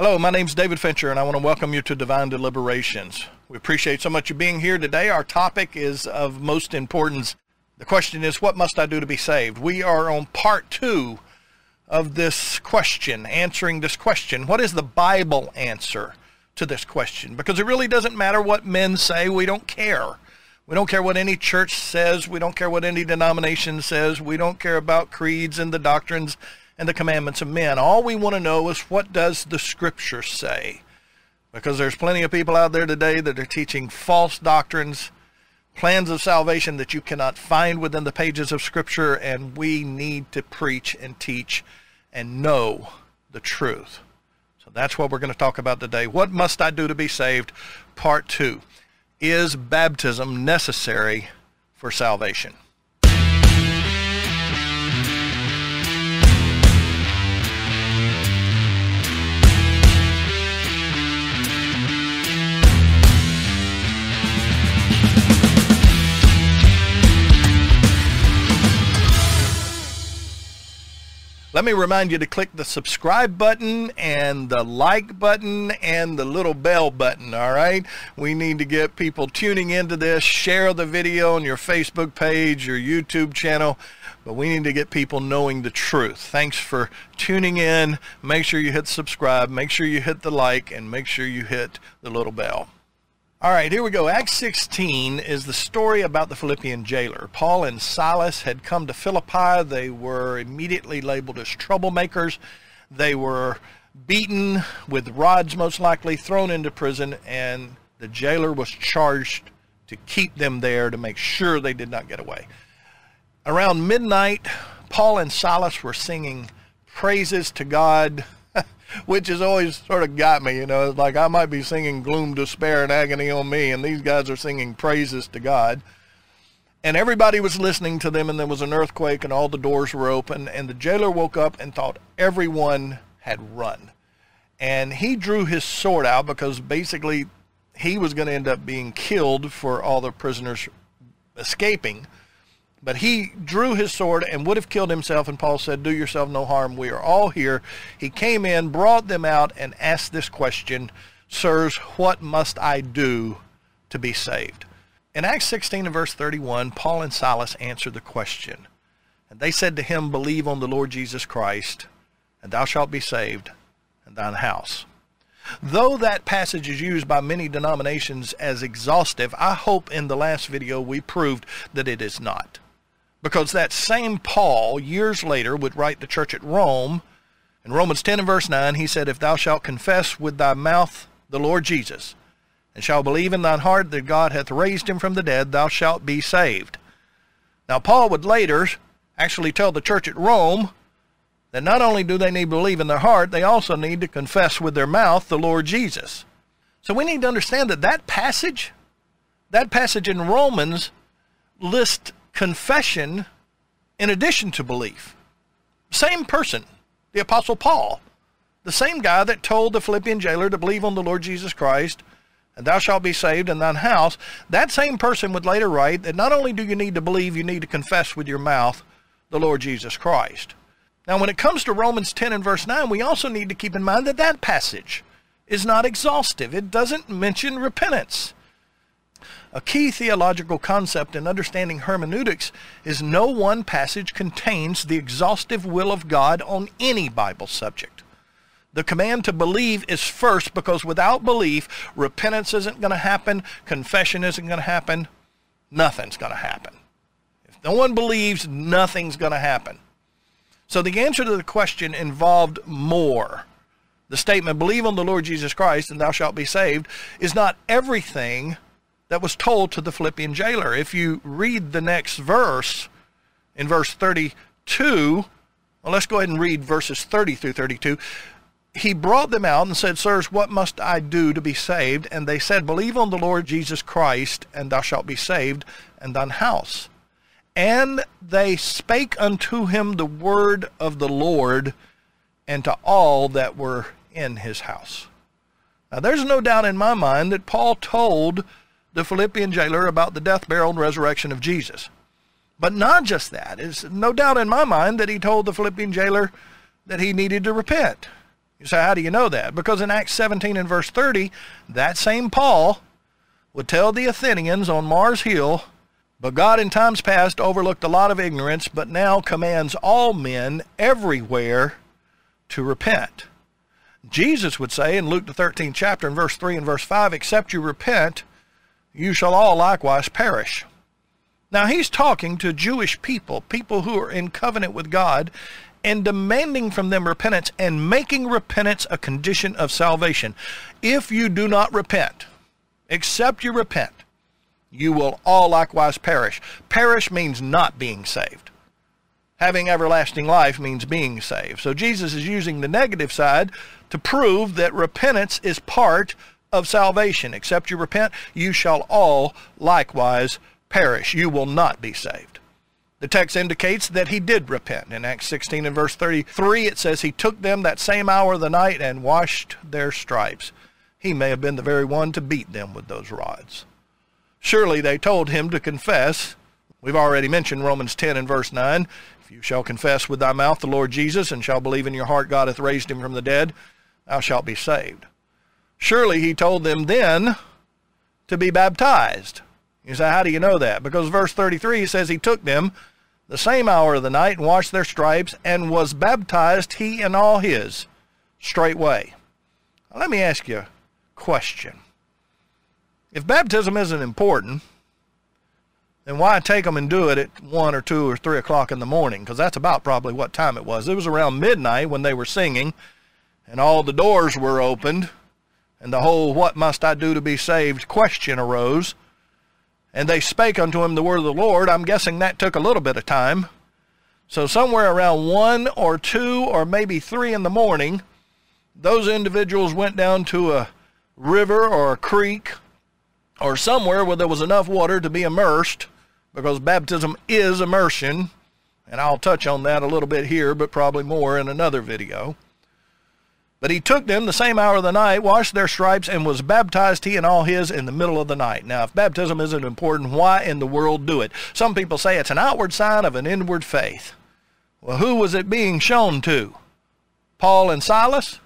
Hello, my name is David Fincher, and I want to welcome you to Divine Deliberations. We appreciate so much you being here today. Our topic is of most importance. The question is, what must I do to be saved? We are on part two of this question, answering this question. What is the Bible answer to this question? Because it really doesn't matter what men say, we don't care. We don't care what any church says. We don't care what any denomination says. We don't care about creeds and the doctrines and the commandments of men. All we want to know is what does the scripture say? Because there's plenty of people out there today that are teaching false doctrines, plans of salvation that you cannot find within the pages of scripture, and we need to preach and teach and know the truth. So that's what we're going to talk about today. What must I do to be saved? Part 2. Is baptism necessary for salvation? Let me remind you to click the subscribe button and the like button and the little bell button, all right? We need to get people tuning into this. Share the video on your Facebook page, your YouTube channel, but we need to get people knowing the truth. Thanks for tuning in. Make sure you hit subscribe, make sure you hit the like, and make sure you hit the little bell. All right, here we go. Acts 16 is the story about the Philippian jailer. Paul and Silas had come to Philippi. They were immediately labeled as troublemakers. They were beaten with rods, most likely, thrown into prison, and the jailer was charged to keep them there to make sure they did not get away. Around midnight, Paul and Silas were singing praises to God which has always sort of got me. You know, like I might be singing gloom, despair, and agony on me, and these guys are singing praises to God. And everybody was listening to them, and there was an earthquake, and all the doors were open, and the jailer woke up and thought everyone had run. And he drew his sword out because basically he was going to end up being killed for all the prisoners escaping. But he drew his sword and would have killed himself, and Paul said, Do yourself no harm. We are all here. He came in, brought them out, and asked this question Sirs, what must I do to be saved? In Acts 16 and verse 31, Paul and Silas answered the question. And they said to him, Believe on the Lord Jesus Christ, and thou shalt be saved, and thine house. Though that passage is used by many denominations as exhaustive, I hope in the last video we proved that it is not. Because that same Paul, years later, would write the church at Rome. In Romans 10 and verse 9, he said, If thou shalt confess with thy mouth the Lord Jesus, and shalt believe in thine heart that God hath raised him from the dead, thou shalt be saved. Now, Paul would later actually tell the church at Rome that not only do they need to believe in their heart, they also need to confess with their mouth the Lord Jesus. So we need to understand that that passage, that passage in Romans lists confession in addition to belief. Same person, the Apostle Paul, the same guy that told the Philippian jailer to believe on the Lord Jesus Christ, and thou shalt be saved in thine house. That same person would later write that not only do you need to believe, you need to confess with your mouth the Lord Jesus Christ. Now, when it comes to Romans 10 and verse 9, we also need to keep in mind that that passage is not exhaustive. It doesn't mention repentance. A key theological concept in understanding hermeneutics is no one passage contains the exhaustive will of God on any Bible subject. The command to believe is first because without belief, repentance isn't going to happen, confession isn't going to happen, nothing's going to happen. If no one believes, nothing's going to happen. So the answer to the question involved more. The statement, believe on the Lord Jesus Christ and thou shalt be saved, is not everything that was told to the Philippian jailer. If you read the next verse, in verse 32, well, let's go ahead and read verses 30 through 32. He brought them out and said, Sirs, what must I do to be saved? And they said, Believe on the Lord Jesus Christ, and thou shalt be saved, and thine house. And they spake unto him the word of the Lord, and to all that were in his house. Now, there's no doubt in my mind that Paul told the Philippian jailer about the death, burial, and resurrection of Jesus. But not just that. It's no doubt in my mind that he told the Philippian jailer that he needed to repent. You say, how do you know that? Because in Acts 17 and verse 30, that same Paul would tell the Athenians on Mars Hill, but God in times past overlooked a lot of ignorance, but now commands all men everywhere to repent. Jesus would say in Luke the 13th chapter in verse 3 and verse 5, except you repent, you shall all likewise perish. Now he's talking to Jewish people, people who are in covenant with God, and demanding from them repentance and making repentance a condition of salvation. If you do not repent, except you repent, you will all likewise perish. Perish means not being saved. Having everlasting life means being saved. So Jesus is using the negative side to prove that repentance is part of salvation. Except you repent, you shall all likewise perish. You will not be saved. The text indicates that he did repent. In Acts 16 and verse 33, it says, He took them that same hour of the night and washed their stripes. He may have been the very one to beat them with those rods. Surely they told him to confess. We've already mentioned Romans 10 and verse 9. If you shall confess with thy mouth the Lord Jesus and shall believe in your heart God hath raised him from the dead, thou shalt be saved. Surely he told them then to be baptized. You say, how do you know that? Because verse 33 says he took them the same hour of the night and washed their stripes and was baptized, he and all his, straightway. Let me ask you a question. If baptism isn't important, then why take them and do it at 1 or 2 or 3 o'clock in the morning? Because that's about probably what time it was. It was around midnight when they were singing and all the doors were opened and the whole what must I do to be saved question arose and they spake unto him the word of the Lord. I'm guessing that took a little bit of time. So somewhere around one or two or maybe three in the morning, those individuals went down to a river or a creek or somewhere where there was enough water to be immersed because baptism is immersion. And I'll touch on that a little bit here, but probably more in another video. But he took them the same hour of the night, washed their stripes, and was baptized, he and all his, in the middle of the night. Now, if baptism isn't important, why in the world do it? Some people say it's an outward sign of an inward faith. Well, who was it being shown to? Paul and Silas?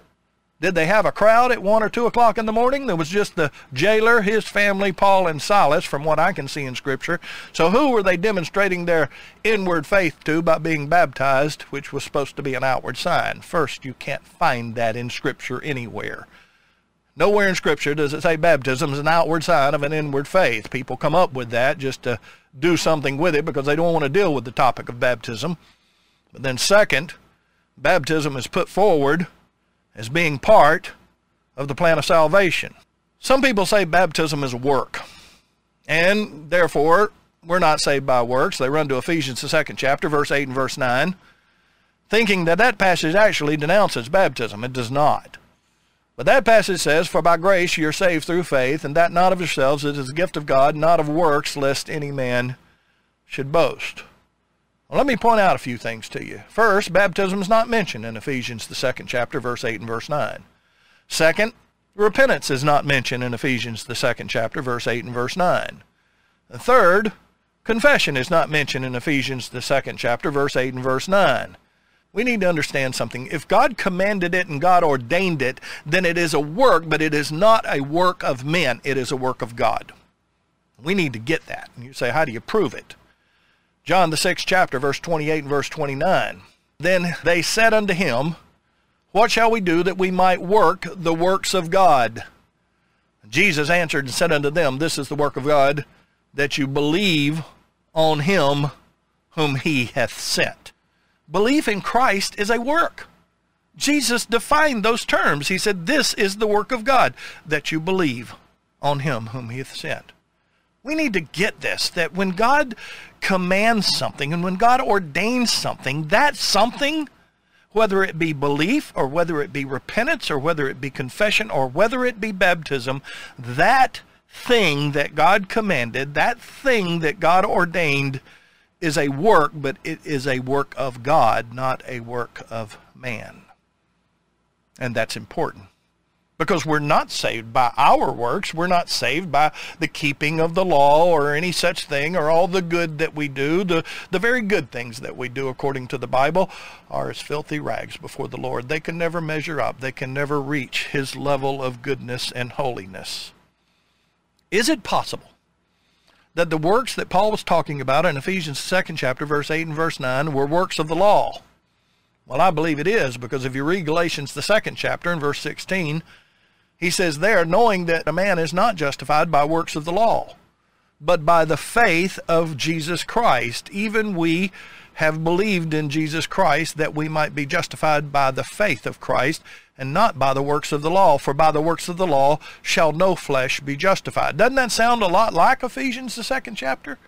Did they have a crowd at 1 or 2 o'clock in the morning? There was just the jailer, his family, Paul and Silas, from what I can see in Scripture. So who were they demonstrating their inward faith to by being baptized, which was supposed to be an outward sign? First, you can't find that in Scripture anywhere. Nowhere in Scripture does it say baptism is an outward sign of an inward faith. People come up with that just to do something with it because they don't want to deal with the topic of baptism. But then second, baptism is put forward as being part of the plan of salvation. Some people say baptism is a work, and therefore we're not saved by works. They run to Ephesians, the second chapter, verse 8 and verse 9, thinking that that passage actually denounces baptism. It does not. But that passage says, For by grace you're saved through faith, and that not of yourselves, it is a gift of God, not of works, lest any man should boast. Well, let me point out a few things to you. First, baptism is not mentioned in Ephesians, the second chapter, verse 8 and verse 9. Second, repentance is not mentioned in Ephesians, the second chapter, verse 8 and verse 9. And third, confession is not mentioned in Ephesians, the second chapter, verse 8 and verse 9. We need to understand something. If God commanded it and God ordained it, then it is a work, but it is not a work of men. It is a work of God. We need to get that. And you say, how do you prove it? John, the sixth chapter, verse 28 and verse 29. Then they said unto him, What shall we do that we might work the works of God? Jesus answered and said unto them, This is the work of God, that you believe on him whom he hath sent. Belief in Christ is a work. Jesus defined those terms. He said, This is the work of God, that you believe on him whom he hath sent. We need to get this that when God commands something and when God ordains something, that something, whether it be belief or whether it be repentance or whether it be confession or whether it be baptism, that thing that God commanded, that thing that God ordained is a work, but it is a work of God, not a work of man. And that's important. Because we're not saved by our works. We're not saved by the keeping of the law or any such thing or all the good that we do. The, the very good things that we do according to the Bible are as filthy rags before the Lord. They can never measure up. They can never reach his level of goodness and holiness. Is it possible that the works that Paul was talking about in Ephesians 2nd chapter, verse 8 and verse 9, were works of the law? Well, I believe it is because if you read Galatians, the second chapter, in verse 16, he says there, knowing that a man is not justified by works of the law, but by the faith of Jesus Christ. Even we have believed in Jesus Christ that we might be justified by the faith of Christ and not by the works of the law. For by the works of the law shall no flesh be justified. Doesn't that sound a lot like Ephesians, the second chapter?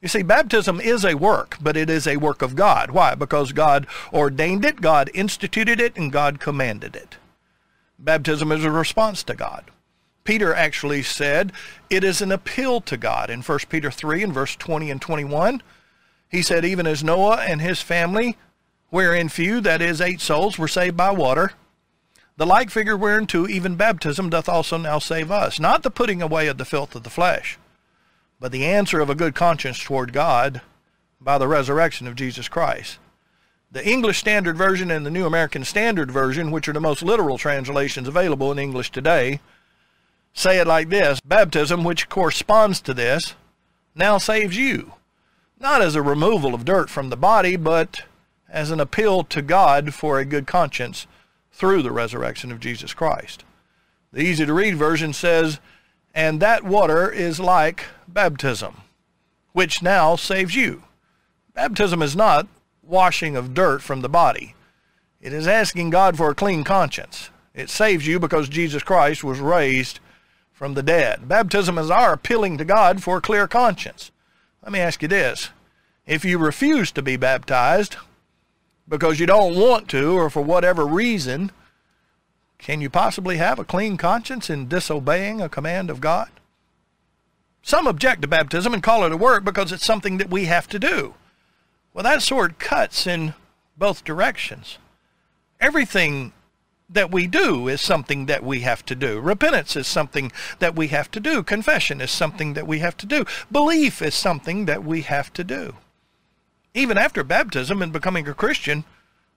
You see, baptism is a work, but it is a work of God. Why? Because God ordained it, God instituted it, and God commanded it. Baptism is a response to God. Peter actually said it is an appeal to God in 1 Peter 3 and verse 20 and 21. He said, even as Noah and his family, wherein few, that is, eight souls, were saved by water, the like figure wherein whereunto even baptism doth also now save us, not the putting away of the filth of the flesh, but the answer of a good conscience toward God by the resurrection of Jesus Christ. The English Standard Version and the New American Standard Version, which are the most literal translations available in English today, say it like this Baptism, which corresponds to this, now saves you, not as a removal of dirt from the body, but as an appeal to God for a good conscience through the resurrection of Jesus Christ. The easy to read version says, And that water is like baptism, which now saves you. Baptism is not washing of dirt from the body. It is asking God for a clean conscience. It saves you because Jesus Christ was raised from the dead. Baptism is our appealing to God for a clear conscience. Let me ask you this. If you refuse to be baptized because you don't want to or for whatever reason, can you possibly have a clean conscience in disobeying a command of God? Some object to baptism and call it a work because it's something that we have to do. Well, that sword cuts in both directions. Everything that we do is something that we have to do. Repentance is something that we have to do. Confession is something that we have to do. Belief is something that we have to do. Even after baptism and becoming a Christian,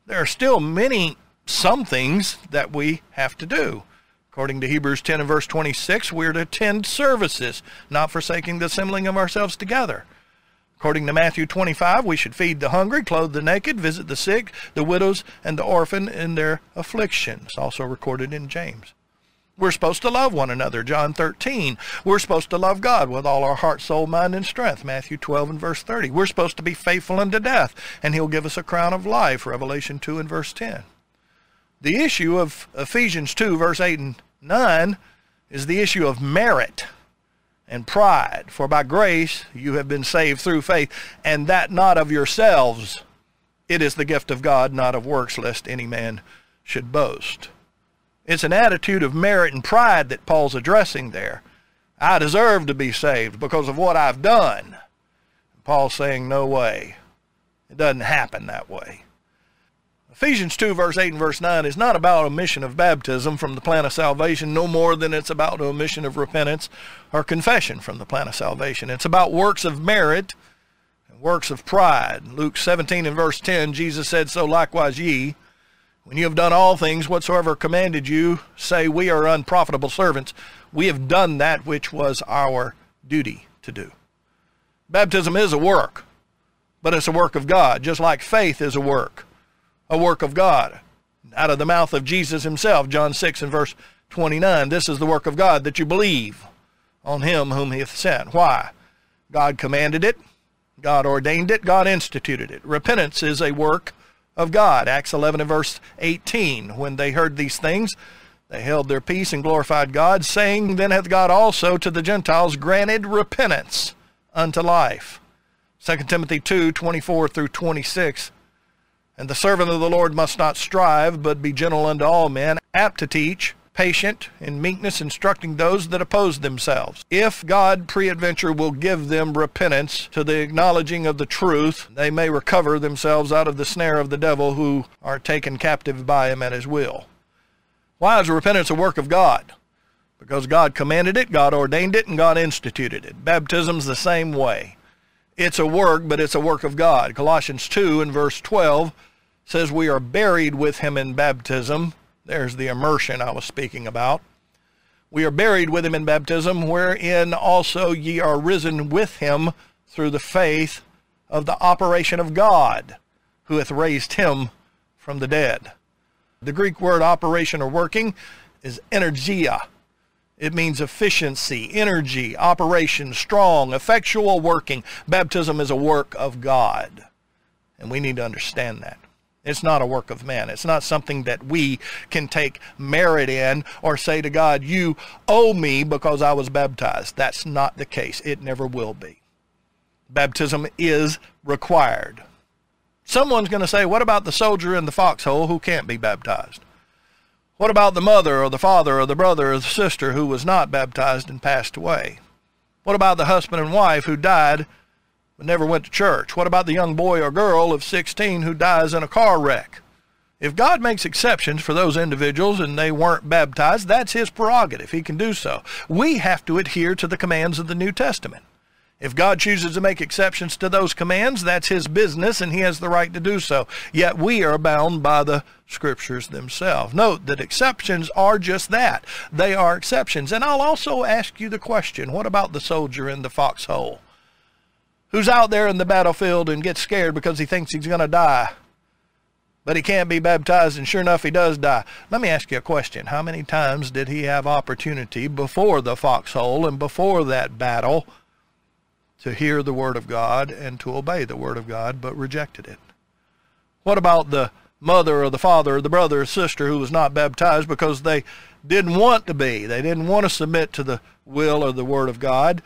there are still many some things that we have to do. According to Hebrews 10 and verse 26, we're to attend services, not forsaking the assembling of ourselves together. According to Matthew 25, we should feed the hungry, clothe the naked, visit the sick, the widows, and the orphan in their afflictions, also recorded in James. We're supposed to love one another, John 13. We're supposed to love God with all our heart, soul, mind, and strength, Matthew 12 and verse 30. We're supposed to be faithful unto death, and he'll give us a crown of life, Revelation 2 and verse 10. The issue of Ephesians 2, verse 8 and 9 is the issue of merit and pride. For by grace you have been saved through faith, and that not of yourselves. It is the gift of God, not of works, lest any man should boast. It's an attitude of merit and pride that Paul's addressing there. I deserve to be saved because of what I've done. Paul's saying, no way. It doesn't happen that way. Ephesians 2, verse 8 and verse 9 is not about omission of baptism from the plan of salvation no more than it's about omission of repentance or confession from the plan of salvation. It's about works of merit and works of pride. Luke 17 and verse 10, Jesus said, So likewise ye, when you have done all things whatsoever commanded you, say, We are unprofitable servants. We have done that which was our duty to do. Baptism is a work, but it's a work of God, just like faith is a work a work of God. Out of the mouth of Jesus himself, John 6 and verse 29, this is the work of God, that you believe on him whom he hath sent. Why? God commanded it, God ordained it, God instituted it. Repentance is a work of God. Acts 11 and verse 18, when they heard these things, they held their peace and glorified God, saying, Then hath God also to the Gentiles granted repentance unto life. 2 Timothy 2, 24 through 26 and the servant of the Lord must not strive, but be gentle unto all men, apt to teach, patient, in meekness instructing those that oppose themselves. If God preadventure will give them repentance to the acknowledging of the truth, they may recover themselves out of the snare of the devil who are taken captive by him at his will. Why is repentance a work of God? Because God commanded it, God ordained it, and God instituted it. Baptism's the same way. It's a work, but it's a work of God. Colossians 2 and verse 12 says we are buried with him in baptism. There's the immersion I was speaking about. We are buried with him in baptism, wherein also ye are risen with him through the faith of the operation of God, who hath raised him from the dead. The Greek word operation or working is energia. It means efficiency, energy, operation, strong, effectual working. Baptism is a work of God. And we need to understand that. It's not a work of man. It's not something that we can take merit in or say to God, you owe me because I was baptized. That's not the case. It never will be. Baptism is required. Someone's going to say, what about the soldier in the foxhole who can't be baptized? What about the mother or the father or the brother or the sister who was not baptized and passed away? What about the husband and wife who died but never went to church? What about the young boy or girl of 16 who dies in a car wreck? If God makes exceptions for those individuals and they weren't baptized, that's his prerogative. He can do so. We have to adhere to the commands of the New Testament. If God chooses to make exceptions to those commands, that's his business and he has the right to do so. Yet we are bound by the scriptures themselves. Note that exceptions are just that. They are exceptions. And I'll also ask you the question, what about the soldier in the foxhole? Who's out there in the battlefield and gets scared because he thinks he's going to die? But he can't be baptized, and sure enough, he does die. Let me ask you a question. How many times did he have opportunity before the foxhole and before that battle to hear the word of God and to obey the word of God, but rejected it? What about the mother or the father or the brother or sister who was not baptized because they didn't want to be? They didn't want to submit to the will or the word of God,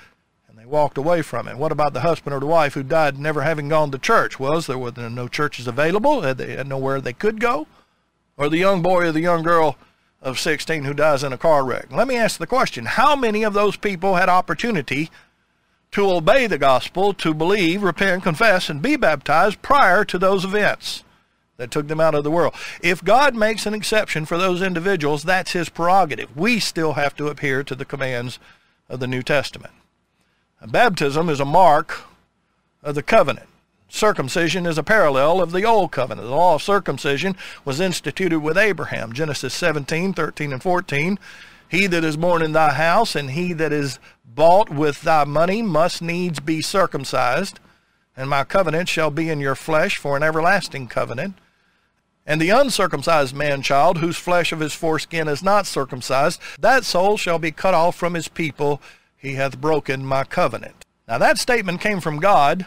walked away from it. What about the husband or the wife who died never having gone to church? Was there were no churches available? Had they had nowhere they could go? Or the young boy or the young girl of 16 who dies in a car wreck? Let me ask the question, how many of those people had opportunity to obey the gospel, to believe, repent, confess, and be baptized prior to those events that took them out of the world. If God makes an exception for those individuals, that's his prerogative. We still have to adhere to the commands of the New Testament. Baptism is a mark of the covenant. Circumcision is a parallel of the old covenant. The law of circumcision was instituted with Abraham. Genesis 17, 13, and 14. He that is born in thy house and he that is bought with thy money must needs be circumcised, and my covenant shall be in your flesh for an everlasting covenant. And the uncircumcised man child, whose flesh of his foreskin is not circumcised, that soul shall be cut off from his people. He hath broken my covenant. Now that statement came from God,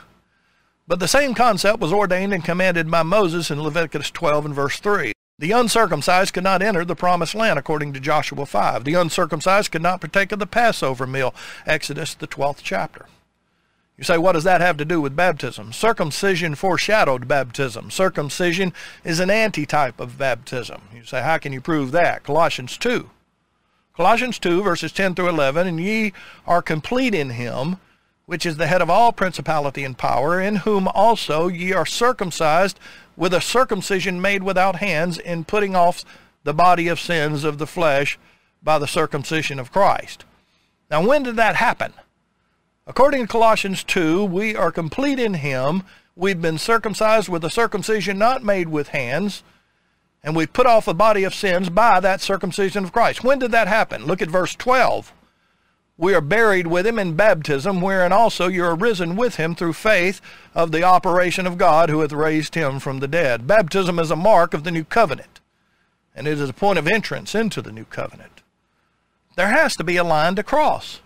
but the same concept was ordained and commanded by Moses in Leviticus 12 and verse 3. The uncircumcised could not enter the promised land, according to Joshua 5. The uncircumcised could not partake of the Passover meal, Exodus, the 12th chapter. You say, what does that have to do with baptism? Circumcision foreshadowed baptism. Circumcision is an antitype of baptism. You say, how can you prove that? Colossians 2. Colossians 2, verses 10 through 11, and ye are complete in him, which is the head of all principality and power, in whom also ye are circumcised with a circumcision made without hands in putting off the body of sins of the flesh by the circumcision of Christ. Now, when did that happen? According to Colossians 2, we are complete in him. We've been circumcised with a circumcision not made with hands, and we put off the body of sins by that circumcision of Christ. When did that happen? Look at verse 12 we are buried with him in baptism, wherein also you are risen with him through faith of the operation of God who hath raised him from the dead. Baptism is a mark of the new covenant, and it is a point of entrance into the new covenant. There has to be a line to cross.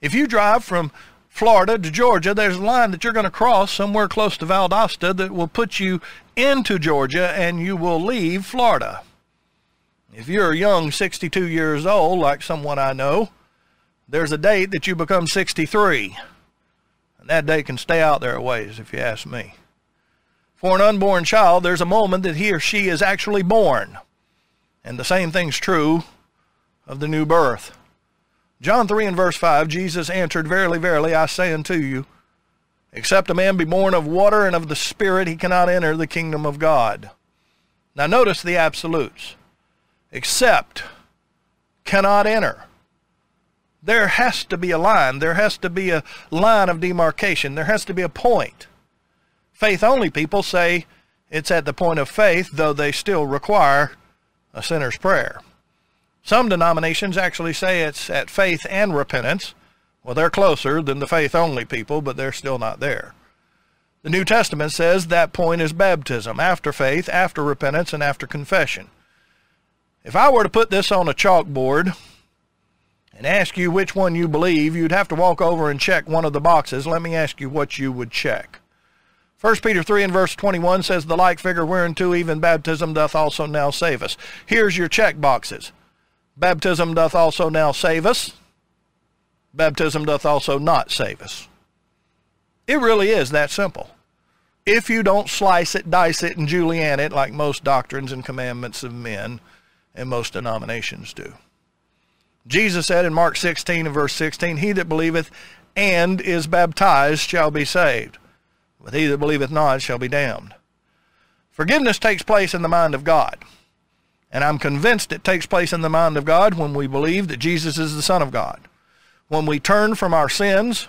If you drive from Florida to Georgia, there's a line that you're going to cross somewhere close to Valdosta that will put you into Georgia and you will leave Florida. If you're young, 62 years old, like someone I know, there's a date that you become 63. And that date can stay out there a ways, if you ask me. For an unborn child, there's a moment that he or she is actually born. And the same thing's true of the new birth. John 3 and verse 5, Jesus answered, Verily, verily, I say unto you, except a man be born of water and of the Spirit, he cannot enter the kingdom of God. Now notice the absolutes. Except cannot enter. There has to be a line. There has to be a line of demarcation. There has to be a point. Faith only people say it's at the point of faith, though they still require a sinner's prayer. Some denominations actually say it's at faith and repentance. Well, they're closer than the faith only people, but they're still not there. The New Testament says that point is baptism, after faith, after repentance, and after confession. If I were to put this on a chalkboard and ask you which one you believe, you'd have to walk over and check one of the boxes. Let me ask you what you would check. 1 Peter 3 and verse 21 says, The like figure whereunto even baptism doth also now save us. Here's your check boxes. Baptism doth also now save us. Baptism doth also not save us. It really is that simple. If you don't slice it, dice it, and julienne it like most doctrines and commandments of men and most denominations do. Jesus said in Mark 16 and verse 16, He that believeth and is baptized shall be saved, but he that believeth not shall be damned. Forgiveness takes place in the mind of God. And I'm convinced it takes place in the mind of God when we believe that Jesus is the Son of God. When we turn from our sins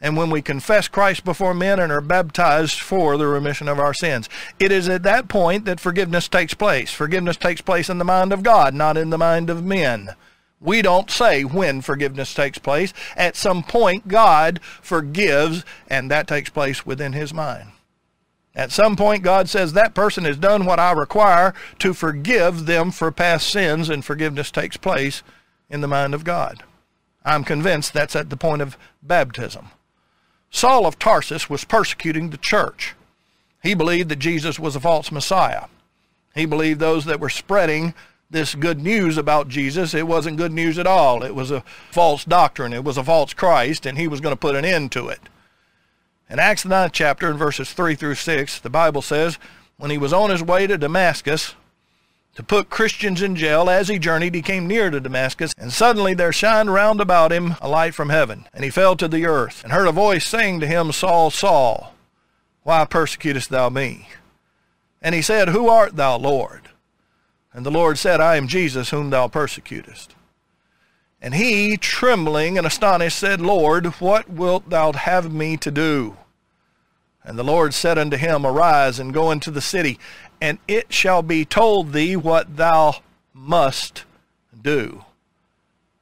and when we confess Christ before men and are baptized for the remission of our sins. It is at that point that forgiveness takes place. Forgiveness takes place in the mind of God, not in the mind of men. We don't say when forgiveness takes place. At some point, God forgives, and that takes place within his mind. At some point, God says, that person has done what I require to forgive them for past sins, and forgiveness takes place in the mind of God. I'm convinced that's at the point of baptism. Saul of Tarsus was persecuting the church. He believed that Jesus was a false Messiah. He believed those that were spreading this good news about Jesus, it wasn't good news at all. It was a false doctrine. It was a false Christ, and he was going to put an end to it. In Acts the 9th chapter, in verses 3 through 6, the Bible says, When he was on his way to Damascus, to put Christians in jail. As he journeyed, he came near to Damascus, and suddenly there shined round about him a light from heaven. And he fell to the earth, and heard a voice saying to him, Saul, Saul, why persecutest thou me? And he said, Who art thou, Lord? And the Lord said, I am Jesus, whom thou persecutest. And he, trembling and astonished, said, Lord, what wilt thou have me to do? And the Lord said unto him, Arise and go into the city, and it shall be told thee what thou must do.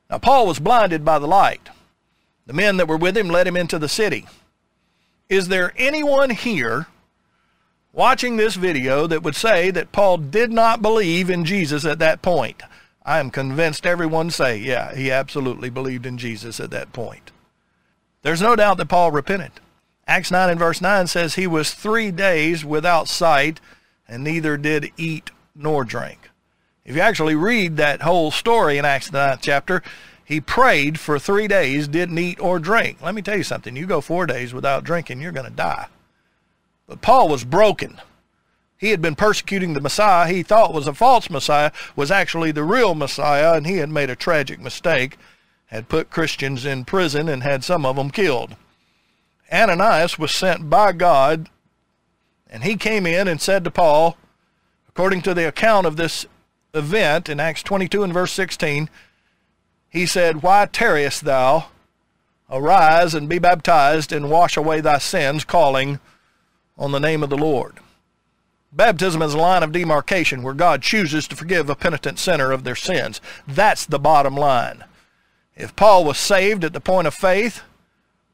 Now Paul was blinded by the light. The men that were with him led him into the city. Is there anyone here watching this video that would say that Paul did not believe in Jesus at that point? I am convinced everyone say, yeah, he absolutely believed in Jesus at that point. There's no doubt that Paul repented. Acts 9 and verse 9 says he was three days without sight and neither did eat nor drink. If you actually read that whole story in Acts 9 chapter, he prayed for three days, didn't eat or drink. Let me tell you something. You go four days without drinking, you're going to die. But Paul was broken. He had been persecuting the Messiah he thought was a false Messiah, was actually the real Messiah, and he had made a tragic mistake, had put Christians in prison and had some of them killed. Ananias was sent by God, and he came in and said to Paul, according to the account of this event in Acts 22 and verse 16, he said, Why tarriest thou? Arise and be baptized and wash away thy sins, calling on the name of the Lord. Baptism is a line of demarcation where God chooses to forgive a penitent sinner of their sins. That's the bottom line. If Paul was saved at the point of faith,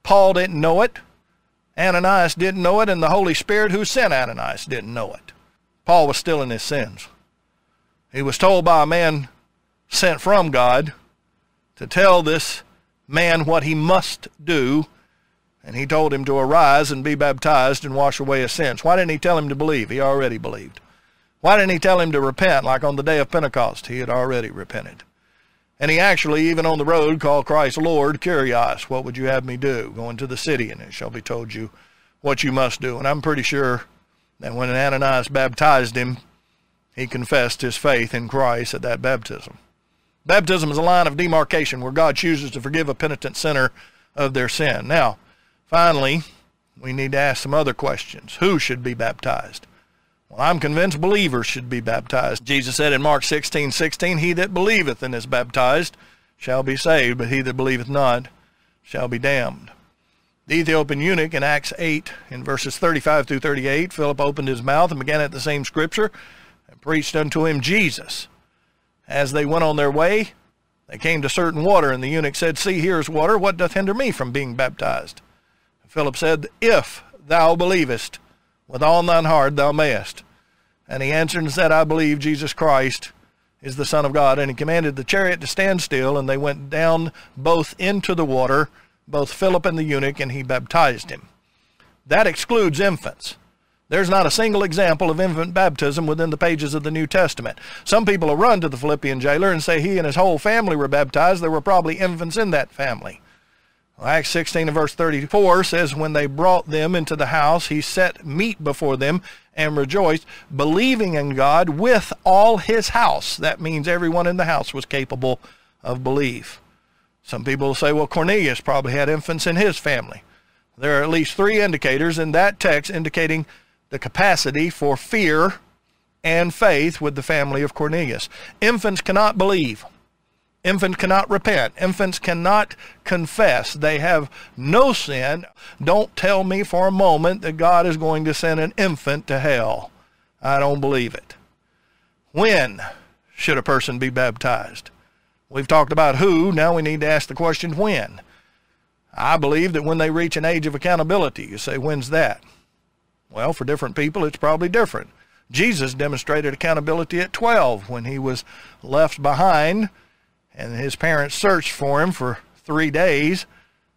Paul didn't know it. Ananias didn't know it, and the Holy Spirit who sent Ananias didn't know it. Paul was still in his sins. He was told by a man sent from God to tell this man what he must do, and he told him to arise and be baptized and wash away his sins. Why didn't he tell him to believe? He already believed. Why didn't he tell him to repent like on the day of Pentecost? He had already repented. And he actually, even on the road, called Christ Lord, Kyrios, what would you have me do? Go into the city, and it shall be told you what you must do. And I'm pretty sure that when Ananias baptized him, he confessed his faith in Christ at that baptism. Baptism is a line of demarcation where God chooses to forgive a penitent sinner of their sin. Now, finally, we need to ask some other questions. Who should be baptized? Well, I'm convinced believers should be baptized. Jesus said in Mark 16, 16, He that believeth and is baptized shall be saved, but he that believeth not shall be damned. The Ethiopian eunuch in Acts 8, in verses 35 through 38, Philip opened his mouth and began at the same scripture and preached unto him Jesus. As they went on their way, they came to certain water, and the eunuch said, See, here is water. What doth hinder me from being baptized? And Philip said, If thou believest with all thine heart, thou mayest. And he answered and said, I believe Jesus Christ is the Son of God. And he commanded the chariot to stand still, and they went down both into the water, both Philip and the eunuch, and he baptized him. That excludes infants. There's not a single example of infant baptism within the pages of the New Testament. Some people will run to the Philippian jailer and say he and his whole family were baptized. There were probably infants in that family. Acts 16 and verse 34 says, When they brought them into the house, he set meat before them and rejoiced, believing in God with all his house. That means everyone in the house was capable of belief. Some people say, well, Cornelius probably had infants in his family. There are at least three indicators in that text indicating the capacity for fear and faith with the family of Cornelius. Infants cannot believe. Infants cannot repent. Infants cannot confess. They have no sin. Don't tell me for a moment that God is going to send an infant to hell. I don't believe it. When should a person be baptized? We've talked about who. Now we need to ask the question when. I believe that when they reach an age of accountability, you say, when's that? Well, for different people, it's probably different. Jesus demonstrated accountability at 12 when he was left behind and his parents searched for him for three days.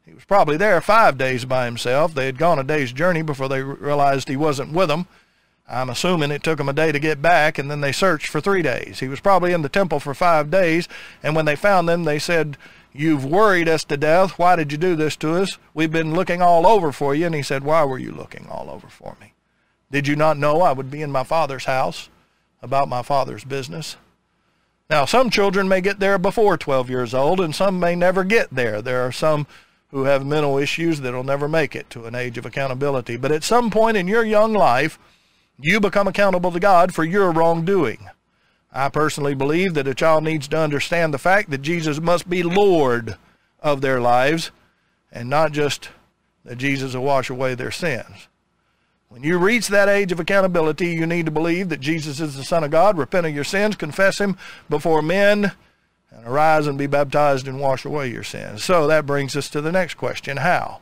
He was probably there five days by himself. They had gone a day's journey before they realized he wasn't with them. I'm assuming it took him a day to get back, and then they searched for three days. He was probably in the temple for five days, and when they found them, they said, You've worried us to death. Why did you do this to us? We've been looking all over for you. And he said, Why were you looking all over for me? Did you not know I would be in my father's house about my father's business? Now, some children may get there before 12 years old, and some may never get there. There are some who have mental issues that will never make it to an age of accountability. But at some point in your young life, you become accountable to God for your wrongdoing. I personally believe that a child needs to understand the fact that Jesus must be Lord of their lives and not just that Jesus will wash away their sins. When you reach that age of accountability, you need to believe that Jesus is the Son of God, repent of your sins, confess Him before men, and arise and be baptized and wash away your sins. So that brings us to the next question how?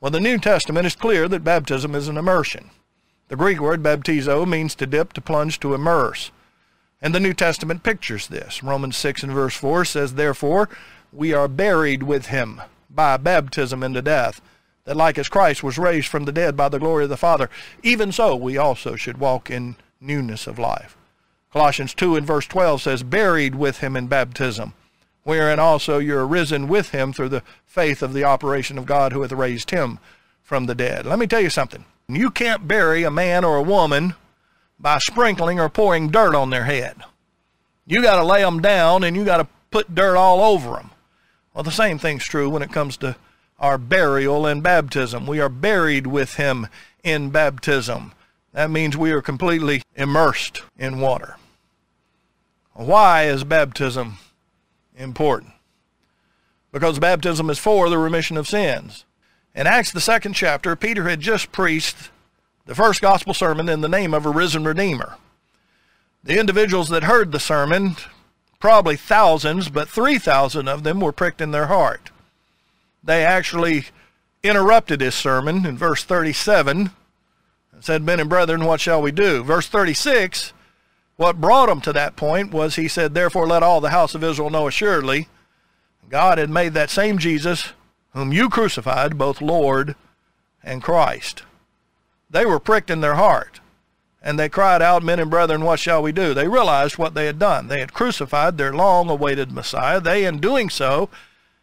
Well, the New Testament is clear that baptism is an immersion. The Greek word baptizo means to dip, to plunge, to immerse. And the New Testament pictures this. Romans 6 and verse 4 says, Therefore, we are buried with him by baptism into death that like as Christ was raised from the dead by the glory of the Father, even so we also should walk in newness of life. Colossians 2 and verse 12 says, Buried with him in baptism, wherein also you are risen with him through the faith of the operation of God who hath raised him from the dead. Let me tell you something. You can't bury a man or a woman by sprinkling or pouring dirt on their head. You got to lay them down and you got to put dirt all over them. Well, the same thing's true when it comes to our burial and baptism. We are buried with him in baptism. That means we are completely immersed in water. Why is baptism important? Because baptism is for the remission of sins. In Acts, the second chapter, Peter had just preached the first gospel sermon in the name of a risen Redeemer. The individuals that heard the sermon, probably thousands, but 3,000 of them were pricked in their heart they actually interrupted his sermon in verse 37 and said, Men and brethren, what shall we do? Verse 36, what brought him to that point was he said, Therefore let all the house of Israel know assuredly God had made that same Jesus, whom you crucified, both Lord and Christ. They were pricked in their heart. And they cried out, Men and brethren, what shall we do? They realized what they had done. They had crucified their long awaited Messiah. They, in doing so,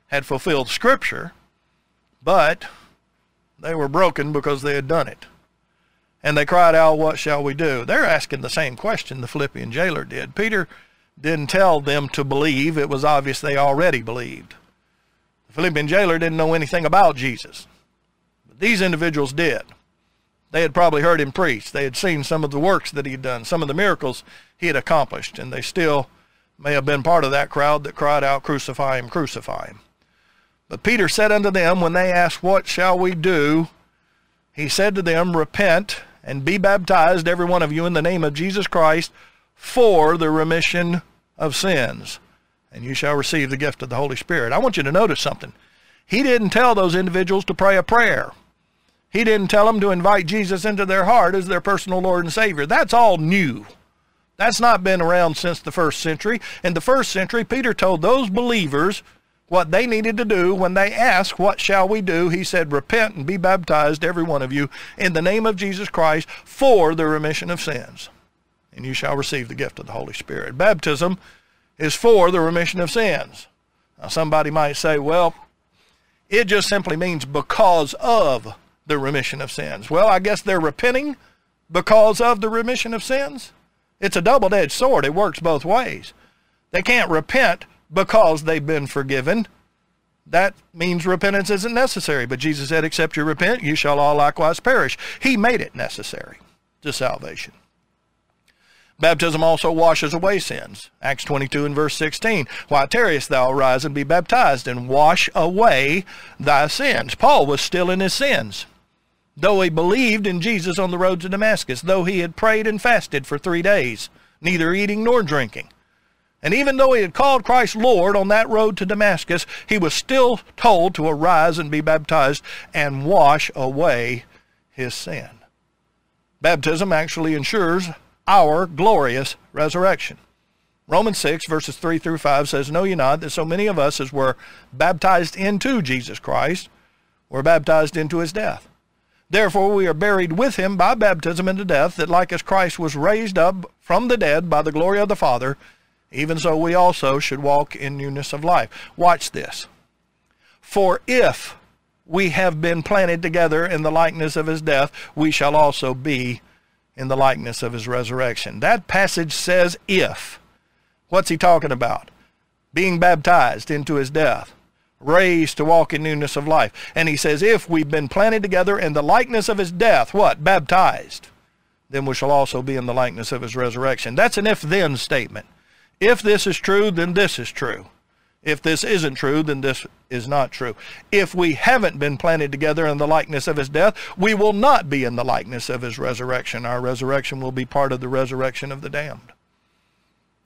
had fulfilled Scripture, but they were broken because they had done it. And they cried out, What shall we do? They're asking the same question the Philippian jailer did. Peter didn't tell them to believe. It was obvious they already believed. The Philippian jailer didn't know anything about Jesus. But these individuals did. They had probably heard him preach. They had seen some of the works that he had done, some of the miracles he had accomplished, and they still may have been part of that crowd that cried out, Crucify him, crucify him. But Peter said unto them, when they asked, What shall we do? He said to them, Repent and be baptized, every one of you, in the name of Jesus Christ, for the remission of sins, and you shall receive the gift of the Holy Spirit. I want you to notice something. He didn't tell those individuals to pray a prayer. He didn't tell them to invite Jesus into their heart as their personal Lord and Savior. That's all new. That's not been around since the first century. In the first century, Peter told those believers what they needed to do when they asked, What shall we do? He said, Repent and be baptized, every one of you, in the name of Jesus Christ for the remission of sins. And you shall receive the gift of the Holy Spirit. Baptism is for the remission of sins. Now, somebody might say, Well, it just simply means because of the remission of sins. Well, I guess they're repenting because of the remission of sins. It's a double edged sword, it works both ways. They can't repent because they've been forgiven. That means repentance isn't necessary. But Jesus said, Except you repent, you shall all likewise perish. He made it necessary to salvation. Baptism also washes away sins. Acts 22 and verse 16. Why tarriest thou, arise and be baptized, and wash away thy sins? Paul was still in his sins though he believed in Jesus on the road to Damascus, though he had prayed and fasted for three days, neither eating nor drinking. And even though he had called Christ Lord on that road to Damascus, he was still told to arise and be baptized and wash away his sin. Baptism actually ensures our glorious resurrection. Romans 6, verses 3 through 5 says, Know ye not that so many of us as were baptized into Jesus Christ were baptized into his death? Therefore we are buried with him by baptism into death, that like as Christ was raised up from the dead by the glory of the Father, even so we also should walk in newness of life. Watch this. For if we have been planted together in the likeness of his death, we shall also be in the likeness of his resurrection. That passage says if. What's he talking about? Being baptized into his death raised to walk in newness of life. And he says, if we've been planted together in the likeness of his death, what? Baptized. Then we shall also be in the likeness of his resurrection. That's an if-then statement. If this is true, then this is true. If this isn't true, then this is not true. If we haven't been planted together in the likeness of his death, we will not be in the likeness of his resurrection. Our resurrection will be part of the resurrection of the damned.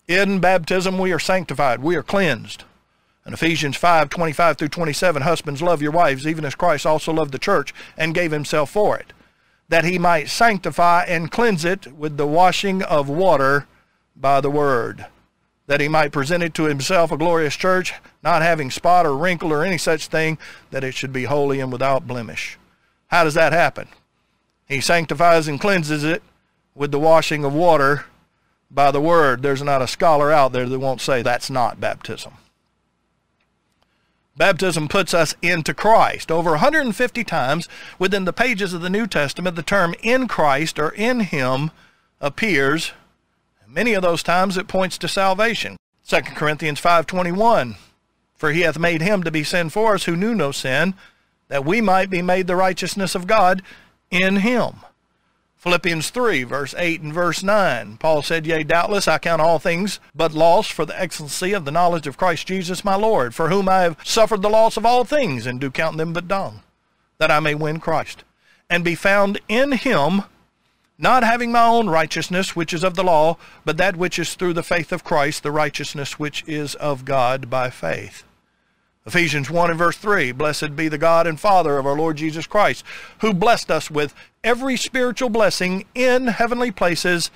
In baptism, we are sanctified. We are cleansed. In Ephesians 5, 25 through 27, husbands love your wives, even as Christ also loved the church and gave himself for it, that he might sanctify and cleanse it with the washing of water by the word, that he might present it to himself a glorious church, not having spot or wrinkle or any such thing, that it should be holy and without blemish. How does that happen? He sanctifies and cleanses it with the washing of water by the word. There's not a scholar out there that won't say that's not baptism. Baptism puts us into Christ. Over 150 times within the pages of the New Testament, the term in Christ or in Him appears. Many of those times it points to salvation. 2 Corinthians 5.21, For he hath made him to be sin for us who knew no sin, that we might be made the righteousness of God in him. Philippians 3, verse 8 and verse 9. Paul said, Yea, doubtless I count all things but loss for the excellency of the knowledge of Christ Jesus my Lord, for whom I have suffered the loss of all things, and do count them but dung, that I may win Christ, and be found in him, not having my own righteousness, which is of the law, but that which is through the faith of Christ, the righteousness which is of God by faith. Ephesians 1 and verse 3, Blessed be the God and Father of our Lord Jesus Christ, who blessed us with every spiritual blessing in heavenly places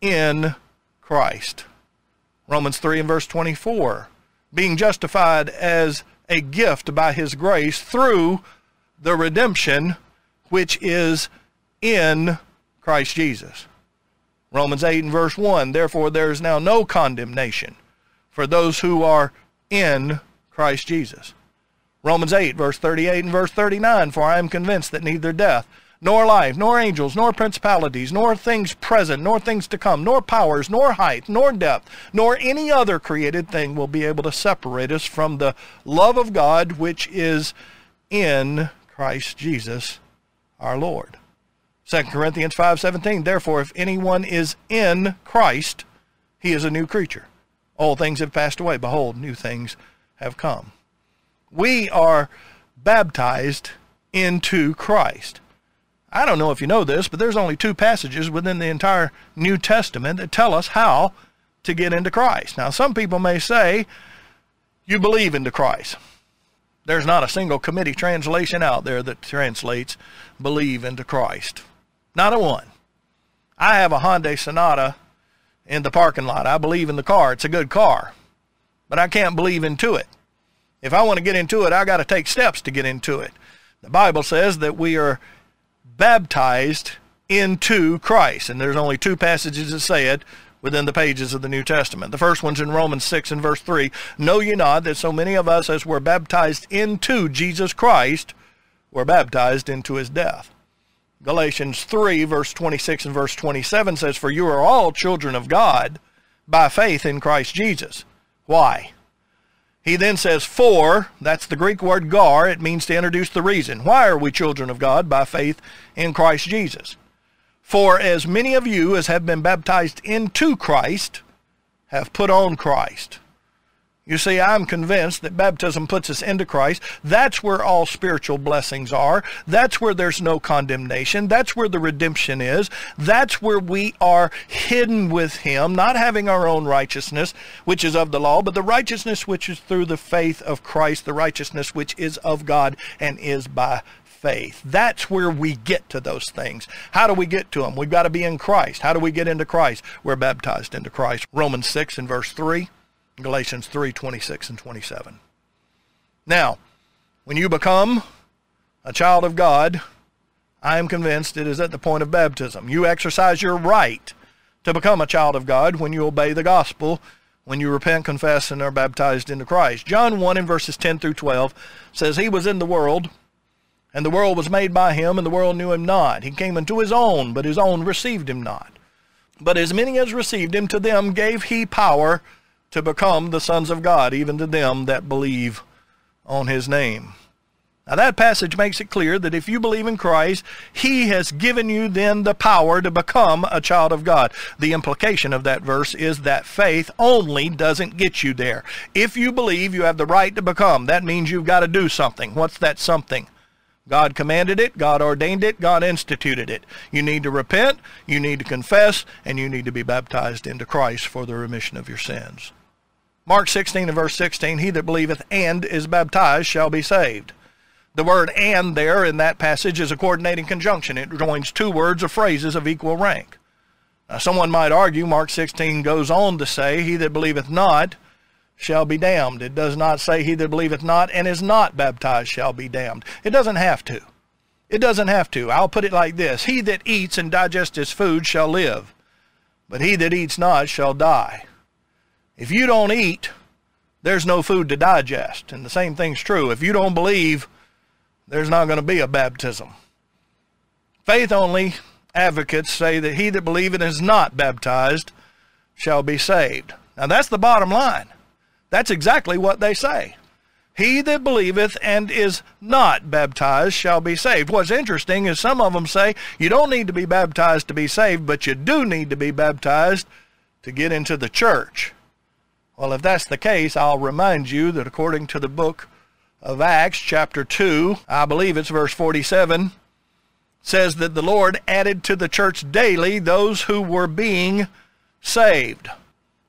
in Christ. Romans 3 and verse 24, being justified as a gift by his grace through the redemption which is in Christ Jesus. Romans 8 and verse 1, therefore there is now no condemnation for those who are in Christ Jesus. Romans 8, verse 38 and verse 39, For I am convinced that neither death, nor life, nor angels, nor principalities, nor things present, nor things to come, nor powers, nor height, nor depth, nor any other created thing will be able to separate us from the love of God which is in Christ Jesus our Lord. 2 Corinthians 5:17 Therefore if anyone is in Christ he is a new creature. All things have passed away. Behold new things have come. We are baptized into Christ. I don't know if you know this but there's only two passages within the entire New Testament that tell us how to get into Christ. Now some people may say you believe into Christ. There's not a single committee translation out there that translates believe into Christ not a one. I have a Hyundai Sonata in the parking lot. I believe in the car. It's a good car. But I can't believe into it. If I want to get into it, I got to take steps to get into it. The Bible says that we are baptized into Christ. And there's only two passages that say it within the pages of the New Testament. The first one's in Romans 6 and verse 3. Know ye not that so many of us as were baptized into Jesus Christ were baptized into his death? Galatians 3, verse 26 and verse 27 says, For you are all children of God by faith in Christ Jesus. Why? He then says, For, that's the Greek word gar, it means to introduce the reason. Why are we children of God by faith in Christ Jesus? For as many of you as have been baptized into Christ have put on Christ. You see, I'm convinced that baptism puts us into Christ. That's where all spiritual blessings are. That's where there's no condemnation. That's where the redemption is. That's where we are hidden with Him, not having our own righteousness, which is of the law, but the righteousness which is through the faith of Christ, the righteousness which is of God and is by faith. That's where we get to those things. How do we get to them? We've got to be in Christ. How do we get into Christ? We're baptized into Christ. Romans 6 and verse 3. Galatians 3 26 and 27. Now, when you become a child of God, I am convinced it is at the point of baptism. You exercise your right to become a child of God when you obey the gospel, when you repent, confess, and are baptized into Christ. John 1 in verses 10 through 12 says, He was in the world, and the world was made by him, and the world knew him not. He came unto his own, but his own received him not. But as many as received him, to them gave he power to become the sons of God, even to them that believe on his name. Now that passage makes it clear that if you believe in Christ, he has given you then the power to become a child of God. The implication of that verse is that faith only doesn't get you there. If you believe you have the right to become, that means you've got to do something. What's that something? God commanded it, God ordained it, God instituted it. You need to repent, you need to confess, and you need to be baptized into Christ for the remission of your sins. Mark 16 and verse 16, he that believeth and is baptized shall be saved. The word and there in that passage is a coordinating conjunction. It joins two words or phrases of equal rank. Now, someone might argue Mark 16 goes on to say, He that believeth not shall be damned. It does not say, He that believeth not and is not baptized shall be damned. It doesn't have to. It doesn't have to. I'll put it like this He that eats and digests his food shall live, but he that eats not shall die. If you don't eat, there's no food to digest. And the same thing's true. If you don't believe, there's not going to be a baptism. Faith only advocates say that he that believeth and is not baptized shall be saved. Now that's the bottom line. That's exactly what they say. He that believeth and is not baptized shall be saved. What's interesting is some of them say you don't need to be baptized to be saved, but you do need to be baptized to get into the church. Well, if that's the case, I'll remind you that according to the book of Acts, chapter 2, I believe it's verse 47, says that the Lord added to the church daily those who were being saved.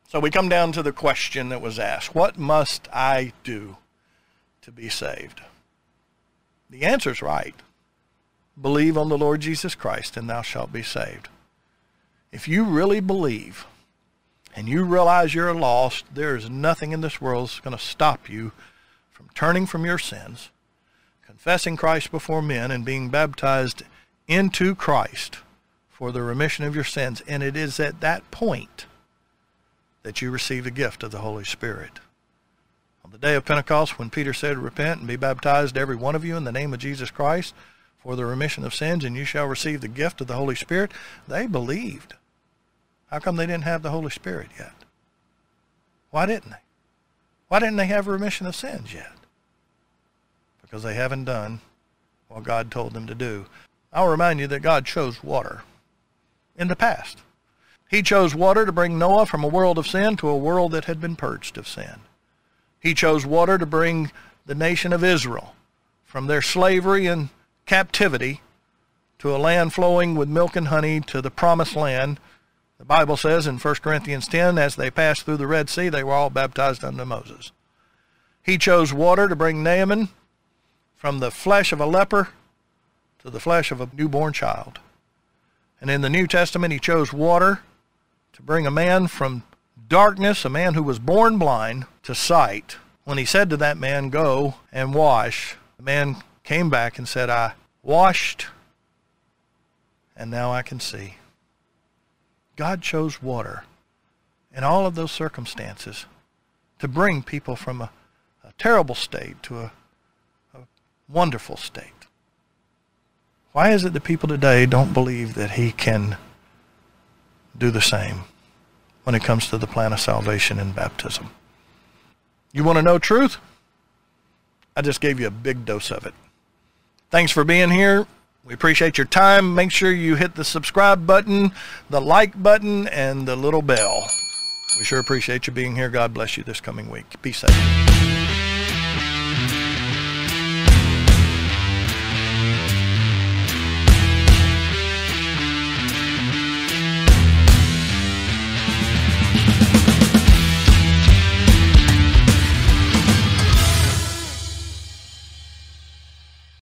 So we come down to the question that was asked What must I do to be saved? The answer's right. Believe on the Lord Jesus Christ, and thou shalt be saved. If you really believe, and you realize you're lost, there is nothing in this world that's going to stop you from turning from your sins, confessing Christ before men, and being baptized into Christ for the remission of your sins. And it is at that point that you receive the gift of the Holy Spirit. On the day of Pentecost, when Peter said, Repent and be baptized, every one of you, in the name of Jesus Christ, for the remission of sins, and you shall receive the gift of the Holy Spirit, they believed. How come they didn't have the Holy Spirit yet? Why didn't they? Why didn't they have remission of sins yet? Because they haven't done what God told them to do. I'll remind you that God chose water in the past. He chose water to bring Noah from a world of sin to a world that had been purged of sin. He chose water to bring the nation of Israel from their slavery and captivity to a land flowing with milk and honey to the promised land. The Bible says in 1 Corinthians 10, as they passed through the Red Sea, they were all baptized unto Moses. He chose water to bring Naaman from the flesh of a leper to the flesh of a newborn child. And in the New Testament, he chose water to bring a man from darkness, a man who was born blind, to sight. When he said to that man, Go and wash, the man came back and said, I washed, and now I can see. God chose water in all of those circumstances to bring people from a, a terrible state to a, a wonderful state. Why is it that people today don't believe that he can do the same when it comes to the plan of salvation and baptism? You want to know truth? I just gave you a big dose of it. Thanks for being here. We appreciate your time. Make sure you hit the subscribe button, the like button, and the little bell. We sure appreciate you being here. God bless you this coming week. Be safe.